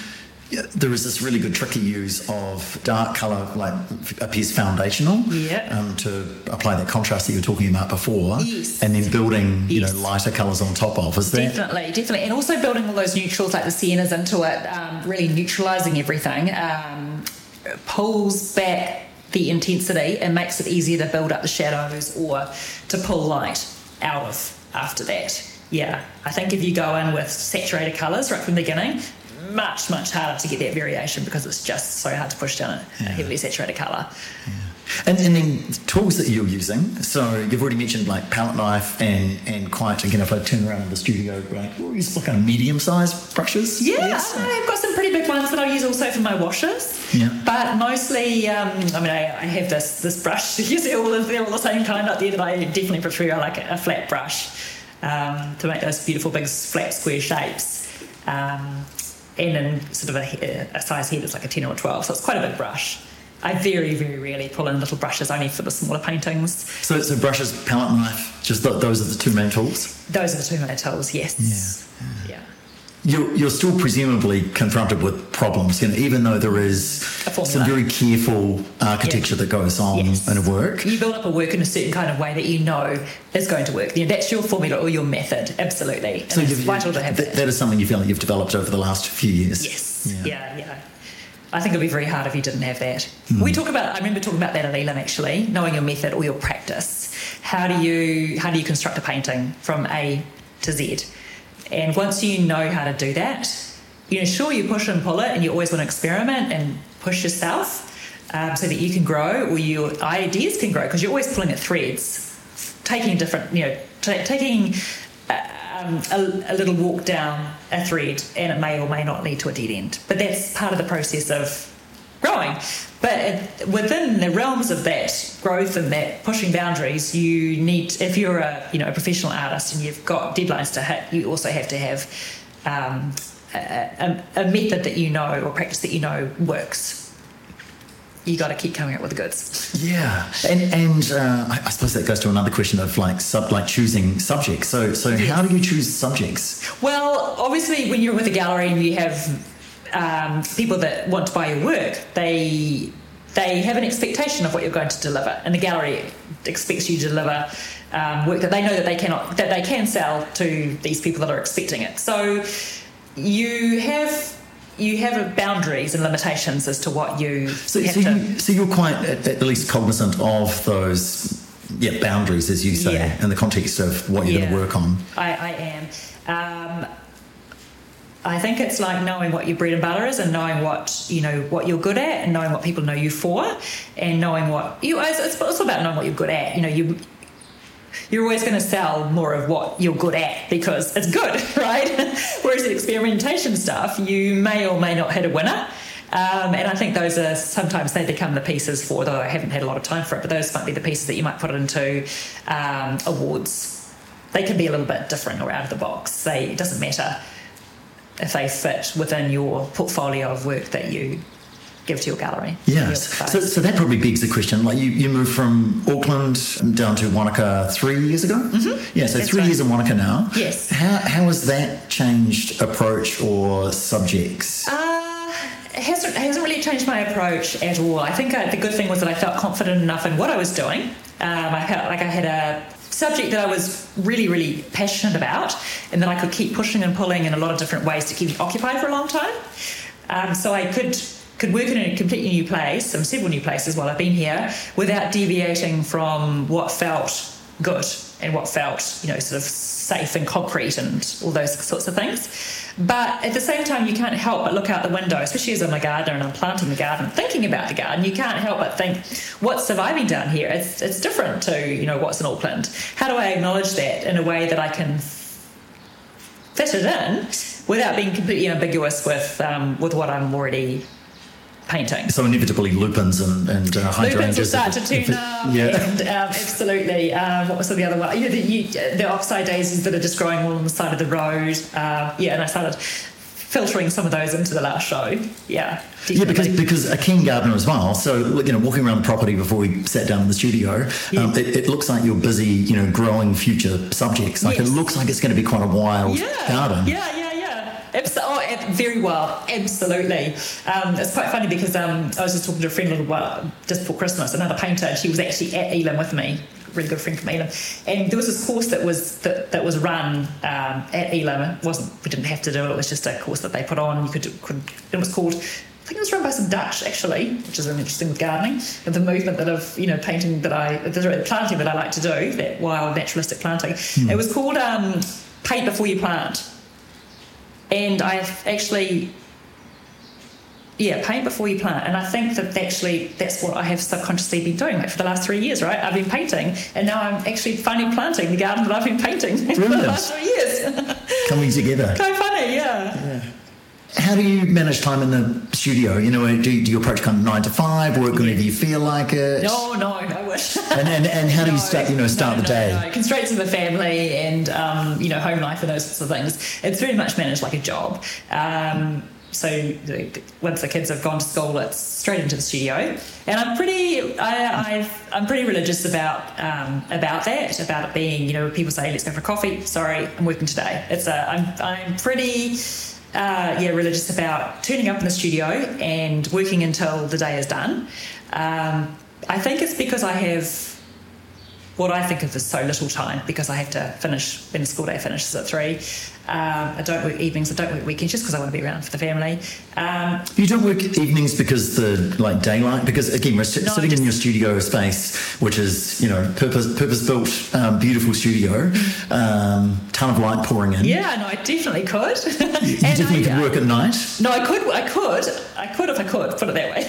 [SPEAKER 1] yeah, there is this really good tricky use of dark colour, like appears foundational,
[SPEAKER 2] Yeah.
[SPEAKER 1] um, to apply that contrast that you were talking about before,
[SPEAKER 2] Yes.
[SPEAKER 1] and then building, you know, lighter colours on top of. Is that
[SPEAKER 2] Definitely, definitely, and also building all those neutrals like the siennas into it, um, really neutralising everything, um, pulls back the intensity and makes it easier to build up the shadows or to pull light out of after that. Yeah, I think if you go in with saturated colours right from the beginning, much much harder to get that variation because it's just so hard to push down a, a heavily saturated colour.
[SPEAKER 1] And, and then tools that you're using. So you've already mentioned like palette knife and and quite again if I turn around in the studio, like we'll use like kind of medium sized brushes.
[SPEAKER 2] Yeah,
[SPEAKER 1] Yes.
[SPEAKER 2] I've got some pretty big ones that I use also for my washes.
[SPEAKER 1] Yeah.
[SPEAKER 2] But mostly, um, I mean, I, I have this this brush. You see, all of, they're all the same kind up there that I definitely prefer. I like a, a flat brush um, to make those beautiful big flat square shapes. Um, and in sort of a, a size head, it's like a 10 or a 12, so it's quite a big brush. I very, very rarely pull in little brushes only for the smaller paintings.
[SPEAKER 1] So so brushes, palette knife, just th- those are the two main tools.
[SPEAKER 2] Those are the two main tools, yes. Yeah. Yeah.
[SPEAKER 1] You're, you're still presumably confronted with problems, you know, even though there is some very careful architecture
[SPEAKER 2] Yeah.
[SPEAKER 1] that goes on
[SPEAKER 2] Yes.
[SPEAKER 1] in a work.
[SPEAKER 2] You build up a work in a certain kind of way that you know is going to work. You know, that's your formula or your method, absolutely. And
[SPEAKER 1] So
[SPEAKER 2] it's vital to have
[SPEAKER 1] that,
[SPEAKER 2] that.
[SPEAKER 1] that is something you feel like you've developed over the last few years.
[SPEAKER 2] Yes. Yeah. yeah, I think it'd be very hard if you didn't have that. Hmm. We talk about. I remember talking about that at Elam actually, knowing your method or your practice. How do you how do you construct a painting from A to Z? And once you know how to do that, you know, sure you push and pull it, and you always want to experiment and push yourself. Um, so that you can grow or your ideas can grow because you're always pulling at threads, taking different, you know, ta taking um, a, a little walk down a thread and it may or may not lead to a dead end. But that's part of the process of growing. But it, within the realms of that growth and that pushing boundaries, you need, if you're a, you know, a professional artist and you've got deadlines to hit, you also have to have um, a, a, a method that you know or practice that you know works. You got to keep coming up with the goods.
[SPEAKER 1] Yeah, and and uh, I, I suppose that goes to another question of like sub like choosing subjects. So so how do you choose subjects?
[SPEAKER 2] Well, obviously, when you're with a gallery and you have um, people that want to buy your work, they they have an expectation of what you're going to deliver, and the gallery expects you to deliver um, work that they know that they cannot that they can sell to these people that are expecting it. So you have you have boundaries and limitations as to what you
[SPEAKER 1] So, so,
[SPEAKER 2] to.
[SPEAKER 1] you, so you're quite at, least cognizant of those yeah boundaries, as you say,
[SPEAKER 2] Yeah.
[SPEAKER 1] in the context of what you're going to work on.
[SPEAKER 2] I, I am. Um, I think it's like knowing what your bread and butter is, and knowing what you know what you're good at, and knowing what people know you for, and knowing what you. It's, it's also about knowing what you're good at. You know, you you're always going to sell more of what you're good at because it's good, right? Whereas the experimentation stuff, you may or may not hit a winner. Um, and I think those are sometimes they become the pieces for, though I haven't had a lot of time for it, but those might be the pieces that you might put into um, awards. They can be a little bit different or out of the box. They, it doesn't matter if they fit within your portfolio of work that you give to your gallery.
[SPEAKER 1] Yes.
[SPEAKER 2] space.
[SPEAKER 1] So, so that probably begs the question. Like you, you moved from Auckland down to Wanaka three years ago. Mm-hmm. Yeah. So
[SPEAKER 2] That's
[SPEAKER 1] three
[SPEAKER 2] right.
[SPEAKER 1] years in Wanaka now.
[SPEAKER 2] Yes.
[SPEAKER 1] How how has that changed approach or subjects?
[SPEAKER 2] Uh, it hasn't, it hasn't really changed my approach at all. I think I, the good thing was that I felt confident enough in what I was doing. Um, I felt like I had a subject that I was really, really passionate about, and that I could keep pushing and pulling in a lot of different ways to keep me occupied for a long time. Um, so I could could work in a completely new place, some several new places while I've been here, without deviating from what felt good and what felt, you know, sort of safe and concrete and all those sorts of things. But at the same time, you can't help but look out the window, especially as I'm a gardener and I'm planting the garden, thinking about the garden. You can't help but think, what's surviving down here? It's it's different to you know what's in Auckland. How do I acknowledge that in a way that I can fit it in without being completely ambiguous with um, with what I'm already painting.
[SPEAKER 1] So inevitably lupins and, and uh,
[SPEAKER 2] Lupins will start to tune up.
[SPEAKER 1] Yeah.
[SPEAKER 2] And um, absolutely. Um, what was the other one? You know, the, you, the oxeye daisies that are just growing all on the side of the road. Uh, yeah, and I started filtering some of those into the last show. Yeah. Definitely.
[SPEAKER 1] Yeah, because because a keen gardener as well. So you know, walking around the property before we sat down in the studio,
[SPEAKER 2] Yeah.
[SPEAKER 1] um, it, it looks like you're busy, you know, growing future subjects. Like
[SPEAKER 2] Yes.
[SPEAKER 1] it looks like it's going to be quite a wild
[SPEAKER 2] yeah,
[SPEAKER 1] garden.
[SPEAKER 2] Yeah, yeah, yeah. Abs- oh, very well, absolutely. Um, it's quite funny because um, I was just talking to a friend a little while just before Christmas, another painter, and she was actually at Elam with me. Really good friend from Elam, and there was this course that was that, that was run um, at Elam. It wasn't we didn't have to do it. It was just a course that they put on. You could, do, could it was called. I think it was run by some Dutch actually, which is really interesting with gardening and the movement that of you know painting that I the planting that I like to do that wild naturalistic planting. It was called um, paint before you plant and I've actually yeah paint before you plant. And I think that actually that's what I have subconsciously been doing like for the last three years right? I've been painting and now I'm actually finally planting the garden that I've been painting for the last three years.
[SPEAKER 1] Coming together.
[SPEAKER 2] kind of funny yeah
[SPEAKER 1] How do you manage time in the studio? You know, do you, do you approach kind of nine to five, work whenever you feel like it?
[SPEAKER 2] no no I wish
[SPEAKER 1] And, and, and how do you
[SPEAKER 2] No,
[SPEAKER 1] start, you know, start
[SPEAKER 2] no,
[SPEAKER 1] the
[SPEAKER 2] no,
[SPEAKER 1] day?
[SPEAKER 2] No, Constraints of the family and um, you know home life and those sorts of things. It's very much managed like a job. Um, so once the kids have gone to school, it's straight into the studio, and I'm pretty, I, I've, I'm pretty religious about um, about that, about it being, you know, people say let's go for coffee. Sorry, I'm working today. It's a, I'm, I'm pretty. Uh, yeah, religious about turning up in the studio and working until the day is done. Um, I think it's because I have what I think of as so little time because I have to finish when the school day finishes at three. Um, I don't work evenings. I don't work weekends just because I want to be around for the family. Um,
[SPEAKER 1] You don't work evenings because the like daylight. Because again, we're sit-
[SPEAKER 2] No,
[SPEAKER 1] sitting
[SPEAKER 2] just-
[SPEAKER 1] in your studio space, which is you know purpose purpose built, um, beautiful studio, um, ton of light pouring in.
[SPEAKER 2] yeah, no, I definitely could.
[SPEAKER 1] You definitely could work at night.
[SPEAKER 2] No, I could. I could. I could if I could. Put it that way.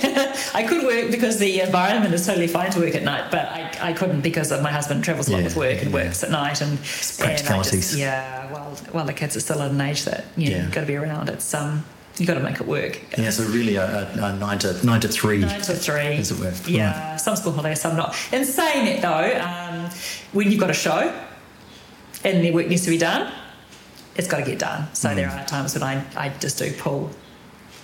[SPEAKER 2] I could work because the environment is totally fine to work at night, but I, I couldn't because my husband travels a lot
[SPEAKER 1] Yeah,
[SPEAKER 2] with work and
[SPEAKER 1] yeah.
[SPEAKER 2] works at night and, and I
[SPEAKER 1] practicalities.
[SPEAKER 2] just, yeah. While while the kids are still at an age that you know,
[SPEAKER 1] Yeah.
[SPEAKER 2] you've got to be around. It's um you got to make it work.
[SPEAKER 1] Yeah, so really a, a, a nine to nine to three.
[SPEAKER 2] Nine to three.
[SPEAKER 1] As it were.
[SPEAKER 2] Yeah, some school holidays, some not. In saying it though, um, when you've got a show and the work needs to be done, it's got to get done. So there
[SPEAKER 1] Mm.
[SPEAKER 2] are times when I, I just do pull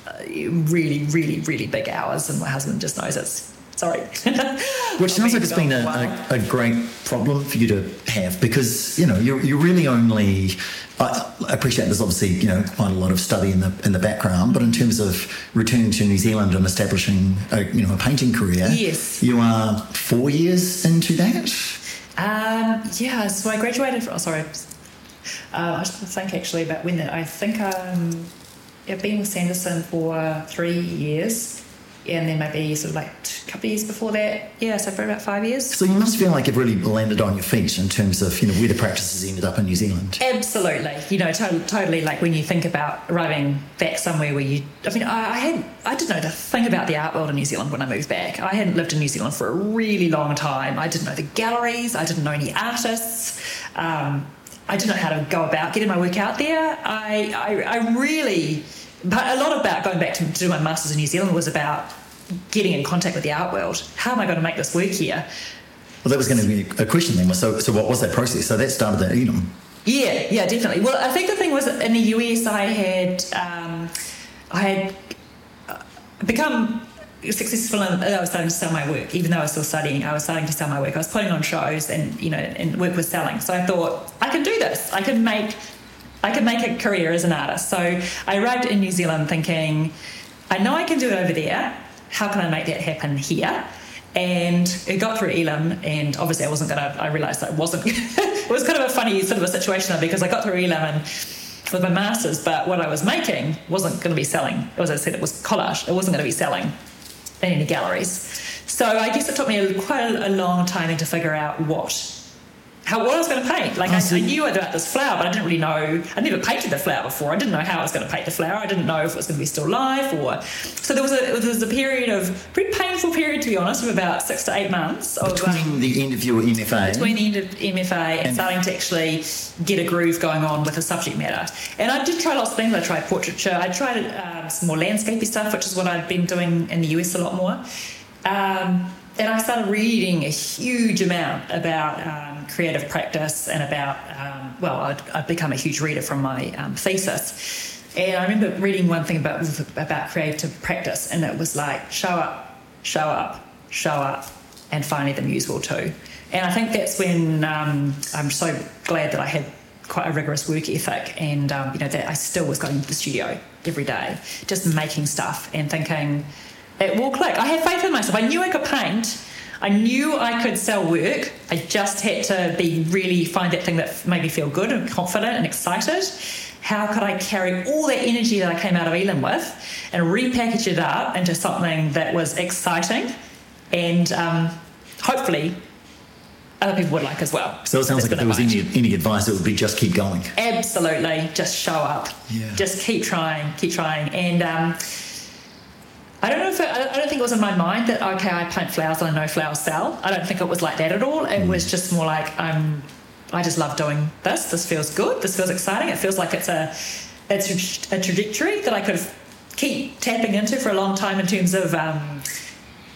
[SPEAKER 2] uh, really, really, really big hours, and my husband just knows it's sorry.
[SPEAKER 1] Which sounds like it's been a, a, a great problem for you to have because you know you're, you're really only. I I appreciate there's obviously you know quite a lot of study in the in the background, but in terms of returning to New Zealand and establishing a you know a painting career,
[SPEAKER 2] Yes.
[SPEAKER 1] you are four years into that.
[SPEAKER 2] Um, yeah, so I graduated. From, oh, sorry, uh, I was think actually about when that. I think um, I've been with Sanderson for three years, and then maybe sort of like a couple of years before that. Yeah, so for about five years.
[SPEAKER 1] So you must feel like you've really landed on your feet in terms of you know where the practices ended up in New Zealand.
[SPEAKER 2] Absolutely, you know, totally, totally. Like when you think about arriving back somewhere where you, I mean, I, I had, I didn't know the thing about the art world in New Zealand when I moved back. I hadn't lived in New Zealand for a really long time. I didn't know the galleries. I didn't know any artists. Um, I didn't know how to go about getting my work out there. I, I, I really, but a lot about going back to do my masters in New Zealand was about getting in contact with the art world. How am I going to make this work here?
[SPEAKER 1] Well, that was going to be a question then. So, so what was that process? So that started at Elam.
[SPEAKER 2] Yeah, yeah, definitely. Well, I think the thing was in the US, I had um, I had uh, become successful and I was starting to sell my work. Even though I was still studying, I was starting to sell my work. I was putting on shows, and you know, and work was selling. So I thought I can do this. I can make I could make a career as an artist. So I arrived in New Zealand thinking, I know I can do it over there. How can I make that happen here? And it got through Elam, and obviously I wasn't gonna. I realised that it wasn't. it was kind of a funny sort of a situation because I got through Elam and with my masters, but what I was making wasn't going to be selling. As I said, it was collage. It wasn't going to be selling in any galleries. So I guess it took me quite a long time to figure out what how what I was going to paint. Like I, knew I, knew about this flower, but I didn't really know. I'd never painted the flower before. I didn't know how I was going to paint the flower. I didn't know if it was going to be still live or. So there was a there was a period of pretty painful period to be honest, of about six to eight months.
[SPEAKER 1] Of, between um, the end of your MFA.
[SPEAKER 2] Between the end of MFA and, and, starting to actually get a groove going on with the subject matter. And I did try lots of things. I tried portraiture. I tried um, some more landscapey stuff, which is what I've been doing in the US a lot more. Um, and I started reading a huge amount about um, creative practice and about, um, well, I'd, I'd, become a huge reader from my um, thesis. And I remember reading one thing about, about creative practice, and it was like, show up, show up, show up, and finally the muse will too. And I think that's when um, I'm so glad that I had quite a rigorous work ethic and um, you know that I still was going to the studio every day just making stuff and thinking it will click. I had faith in myself. I knew I could paint. I knew I could sell work. I just had to be really find that thing that made me feel good and confident and excited. How could I carry all that energy that I came out of Elam with and repackage it up into something that was exciting and um, hopefully other people would like as well.
[SPEAKER 1] So it sounds like if there was any, any advice, it would be just keep going.
[SPEAKER 2] Absolutely. Just show up. Yeah. Just keep trying, keep trying. And um, I don't know if it, I don't think it was in my mind that okay, I plant flowers and I know flowers sell. I don't think it was like that at all. It mm. was just more like I'm. I just love doing this. This feels good. This feels exciting. It feels like it's a it's a trajectory that I could keep tapping into for a long time in terms of um,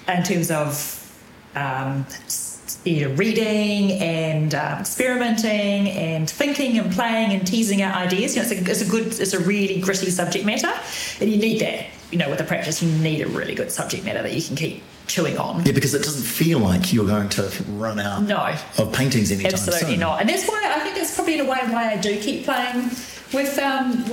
[SPEAKER 2] in terms of um, you know, reading and um, experimenting and thinking and playing and teasing out ideas. You know, it's a, it's a good, it's a really gritty subject matter, and you need that you know, with the practice, you need a really good subject matter that you can keep chewing on.
[SPEAKER 1] Yeah, because it doesn't feel like you're going to run out
[SPEAKER 2] no,
[SPEAKER 1] of paintings anytime
[SPEAKER 2] Absolutely
[SPEAKER 1] soon.
[SPEAKER 2] not. And that's why I think that's probably in a way why I do keep playing with um,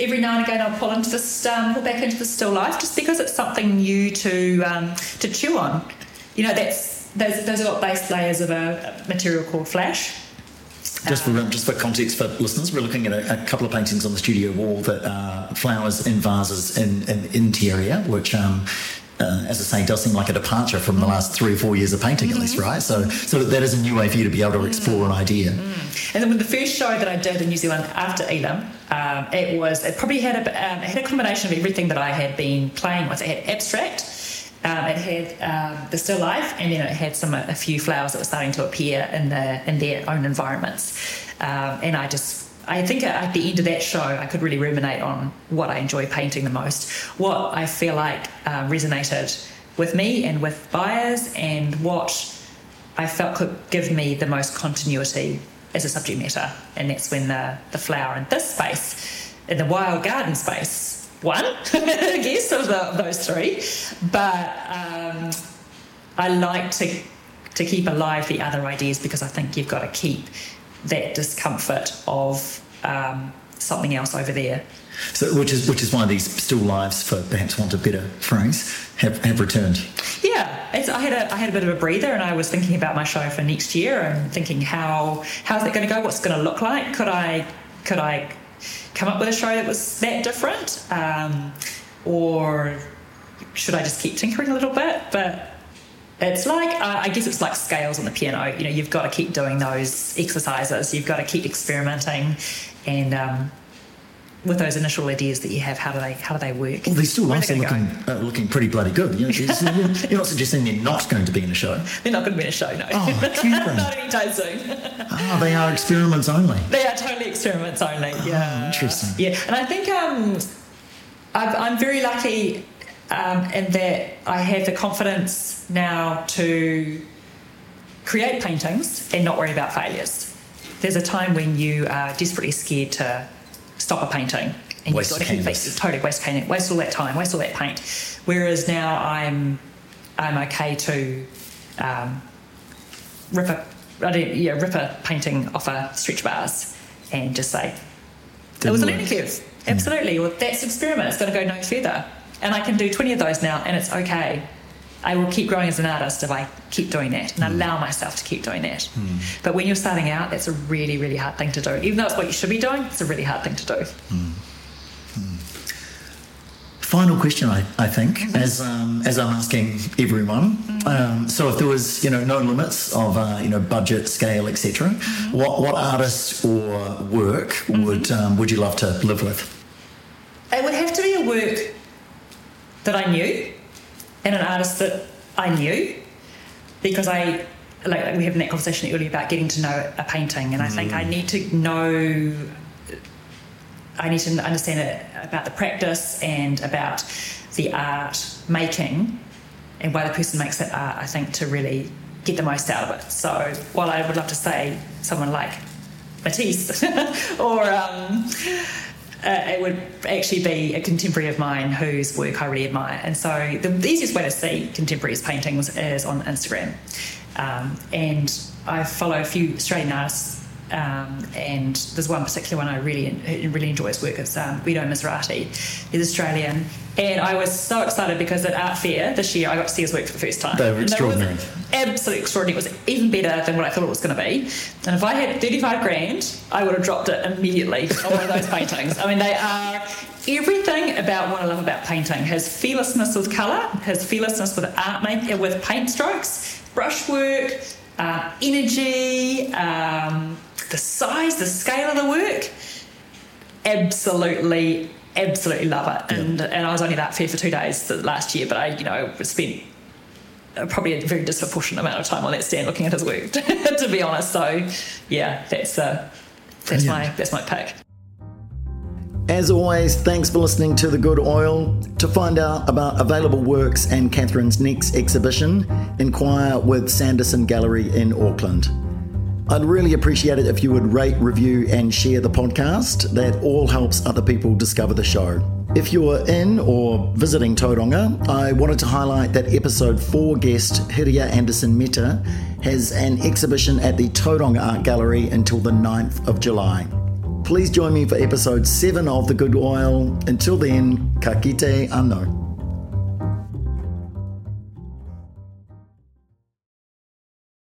[SPEAKER 2] every now and again I'll pull into this um, pull back into the still life just because it's something new to um, to chew on. You know, that's those those are what base layers of a material called Flashe
[SPEAKER 1] just for just for context for listeners, we're looking at a, a couple of paintings on the studio wall that are flowers in vases in, in interior, which um, uh, as I say, does seem like a departure from the last three or four years of painting, mm-hmm. at least, mm-hmm. right? So, so that is a new way for you to be able to explore an idea.
[SPEAKER 2] Mm. And then with the first show that I did in New Zealand after Elam, um, it was it probably had a um, it had a combination of everything that I had been playing with. It had abstract, um, it had um, the still life, and then it had some a few flowers that were starting to appear in the in their own environments. Um, and I just I think at the end of that show, I could really ruminate on what I enjoy painting the most, what I feel like uh, resonated with me and with buyers, and what I felt could give me the most continuity as a subject matter. And that's when the, the flower in this space, in the wild garden space, one, I guess, of, the, of, those three. But um, I like to to keep alive the other ideas because I think you've got to keep that discomfort of um, something else over there.
[SPEAKER 1] So, which is which is why these still lives, for perhaps want a better phrase, have, have returned.
[SPEAKER 2] Yeah, I had a I had a bit of a breather, and I was thinking about my show for next year, and thinking how how's it going to go? What's going to look like? Could I could I come up with a show that was that different? Um, or should I just keep tinkering a little bit? But it's like, uh, I guess it's like scales on the piano. You know, you've got to keep doing those exercises, you've got to keep experimenting and um, with those initial ideas that you have, how do they how do they work?
[SPEAKER 1] Well, these still looking uh, looking pretty bloody good. You know, you're not suggesting they're not going to be in a show.
[SPEAKER 2] They're not going to be in a show, no.
[SPEAKER 1] Oh,
[SPEAKER 2] not anytime soon.
[SPEAKER 1] oh, they are experiments only.
[SPEAKER 2] They are totally experiments only. Oh, yeah,
[SPEAKER 1] interesting.
[SPEAKER 2] Yeah, and I think um, i am very lucky um, in that I have the confidence now to create paintings and not worry about failures. There's a time when you are desperately scared to stop a painting.
[SPEAKER 1] And waste you've got to keep
[SPEAKER 2] canvas. totally waste painting, waste all that time, waste all that paint. Whereas now I'm I'm okay to um, rip a yeah, rip a painting off a stretch bars and just say Didn't it was a learning curve. Absolutely. Yeah. Well, that's experiment. It's going to go no further. And I can do 20 of those now, and it's okay. I will keep growing as an artist if I keep doing that and mm. allow myself to keep doing that. Mm. But when you're starting out, that's a really, really hard thing to do. Even though it's what you should be doing, it's a really hard thing to do. Mm.
[SPEAKER 1] final question, I, I think, mm-hmm. as um, as I'm asking everyone. Mm-hmm. Um, so, if there was, you know, no limits of, uh, you know, budget, scale, etc., mm-hmm. what what artist or work mm-hmm. would um, would you love to live with?
[SPEAKER 2] It would have to be a work that I knew, and an artist that I knew, because I like we had that conversation earlier about getting to know a painting, and I think I mm. need to know I need to understand it about the practice and about the art making and why the person makes that art, I think, to really get the most out of it. So while I would love to say someone like Matisse or um, uh, it would actually be a contemporary of mine whose work I really admire. And so the, easiest way to see contemporaries paintings is on Instagram. Um, and I follow a few Australian artists um, and there's one particular one I really really enjoy his work. It's um, Guy Maestri. He's Australian, and I was so excited because at Art Fair this year I got to see his work for the first time.
[SPEAKER 1] They were extraordinary.
[SPEAKER 2] Absolutely extraordinary. It was even better than what I thought it was going to be. And if I had 35 grand, I would have dropped it immediately on one of those paintings. I mean, they are everything about what I love about painting. His fearlessness with colour, his fearlessness with art making, with paint strokes, brushwork, uh, energy. Um, the size, the scale of the work, absolutely, absolutely love it. Yeah. And and I was only that fair for two days last year, but I, you know, spent probably a very disproportionate amount of time on that stand looking at his work, to be honest. So, yeah, that's uh, that's my that's my pick.
[SPEAKER 1] As always, thanks for listening to The Good Oil. To find out about available works and Katherine's next exhibition, inquire with Sanderson Gallery in Auckland. I'd really appreciate it if you would rate, review, and share the podcast. That all helps other people discover the show. If you're in or visiting Tauranga, I wanted to highlight that episode 4 guest Hiria Anderson Meta has an exhibition at the Tauranga Art Gallery until the 9th of July. Please join me for episode 7 of The Good Oil. Until then, ka kite anō.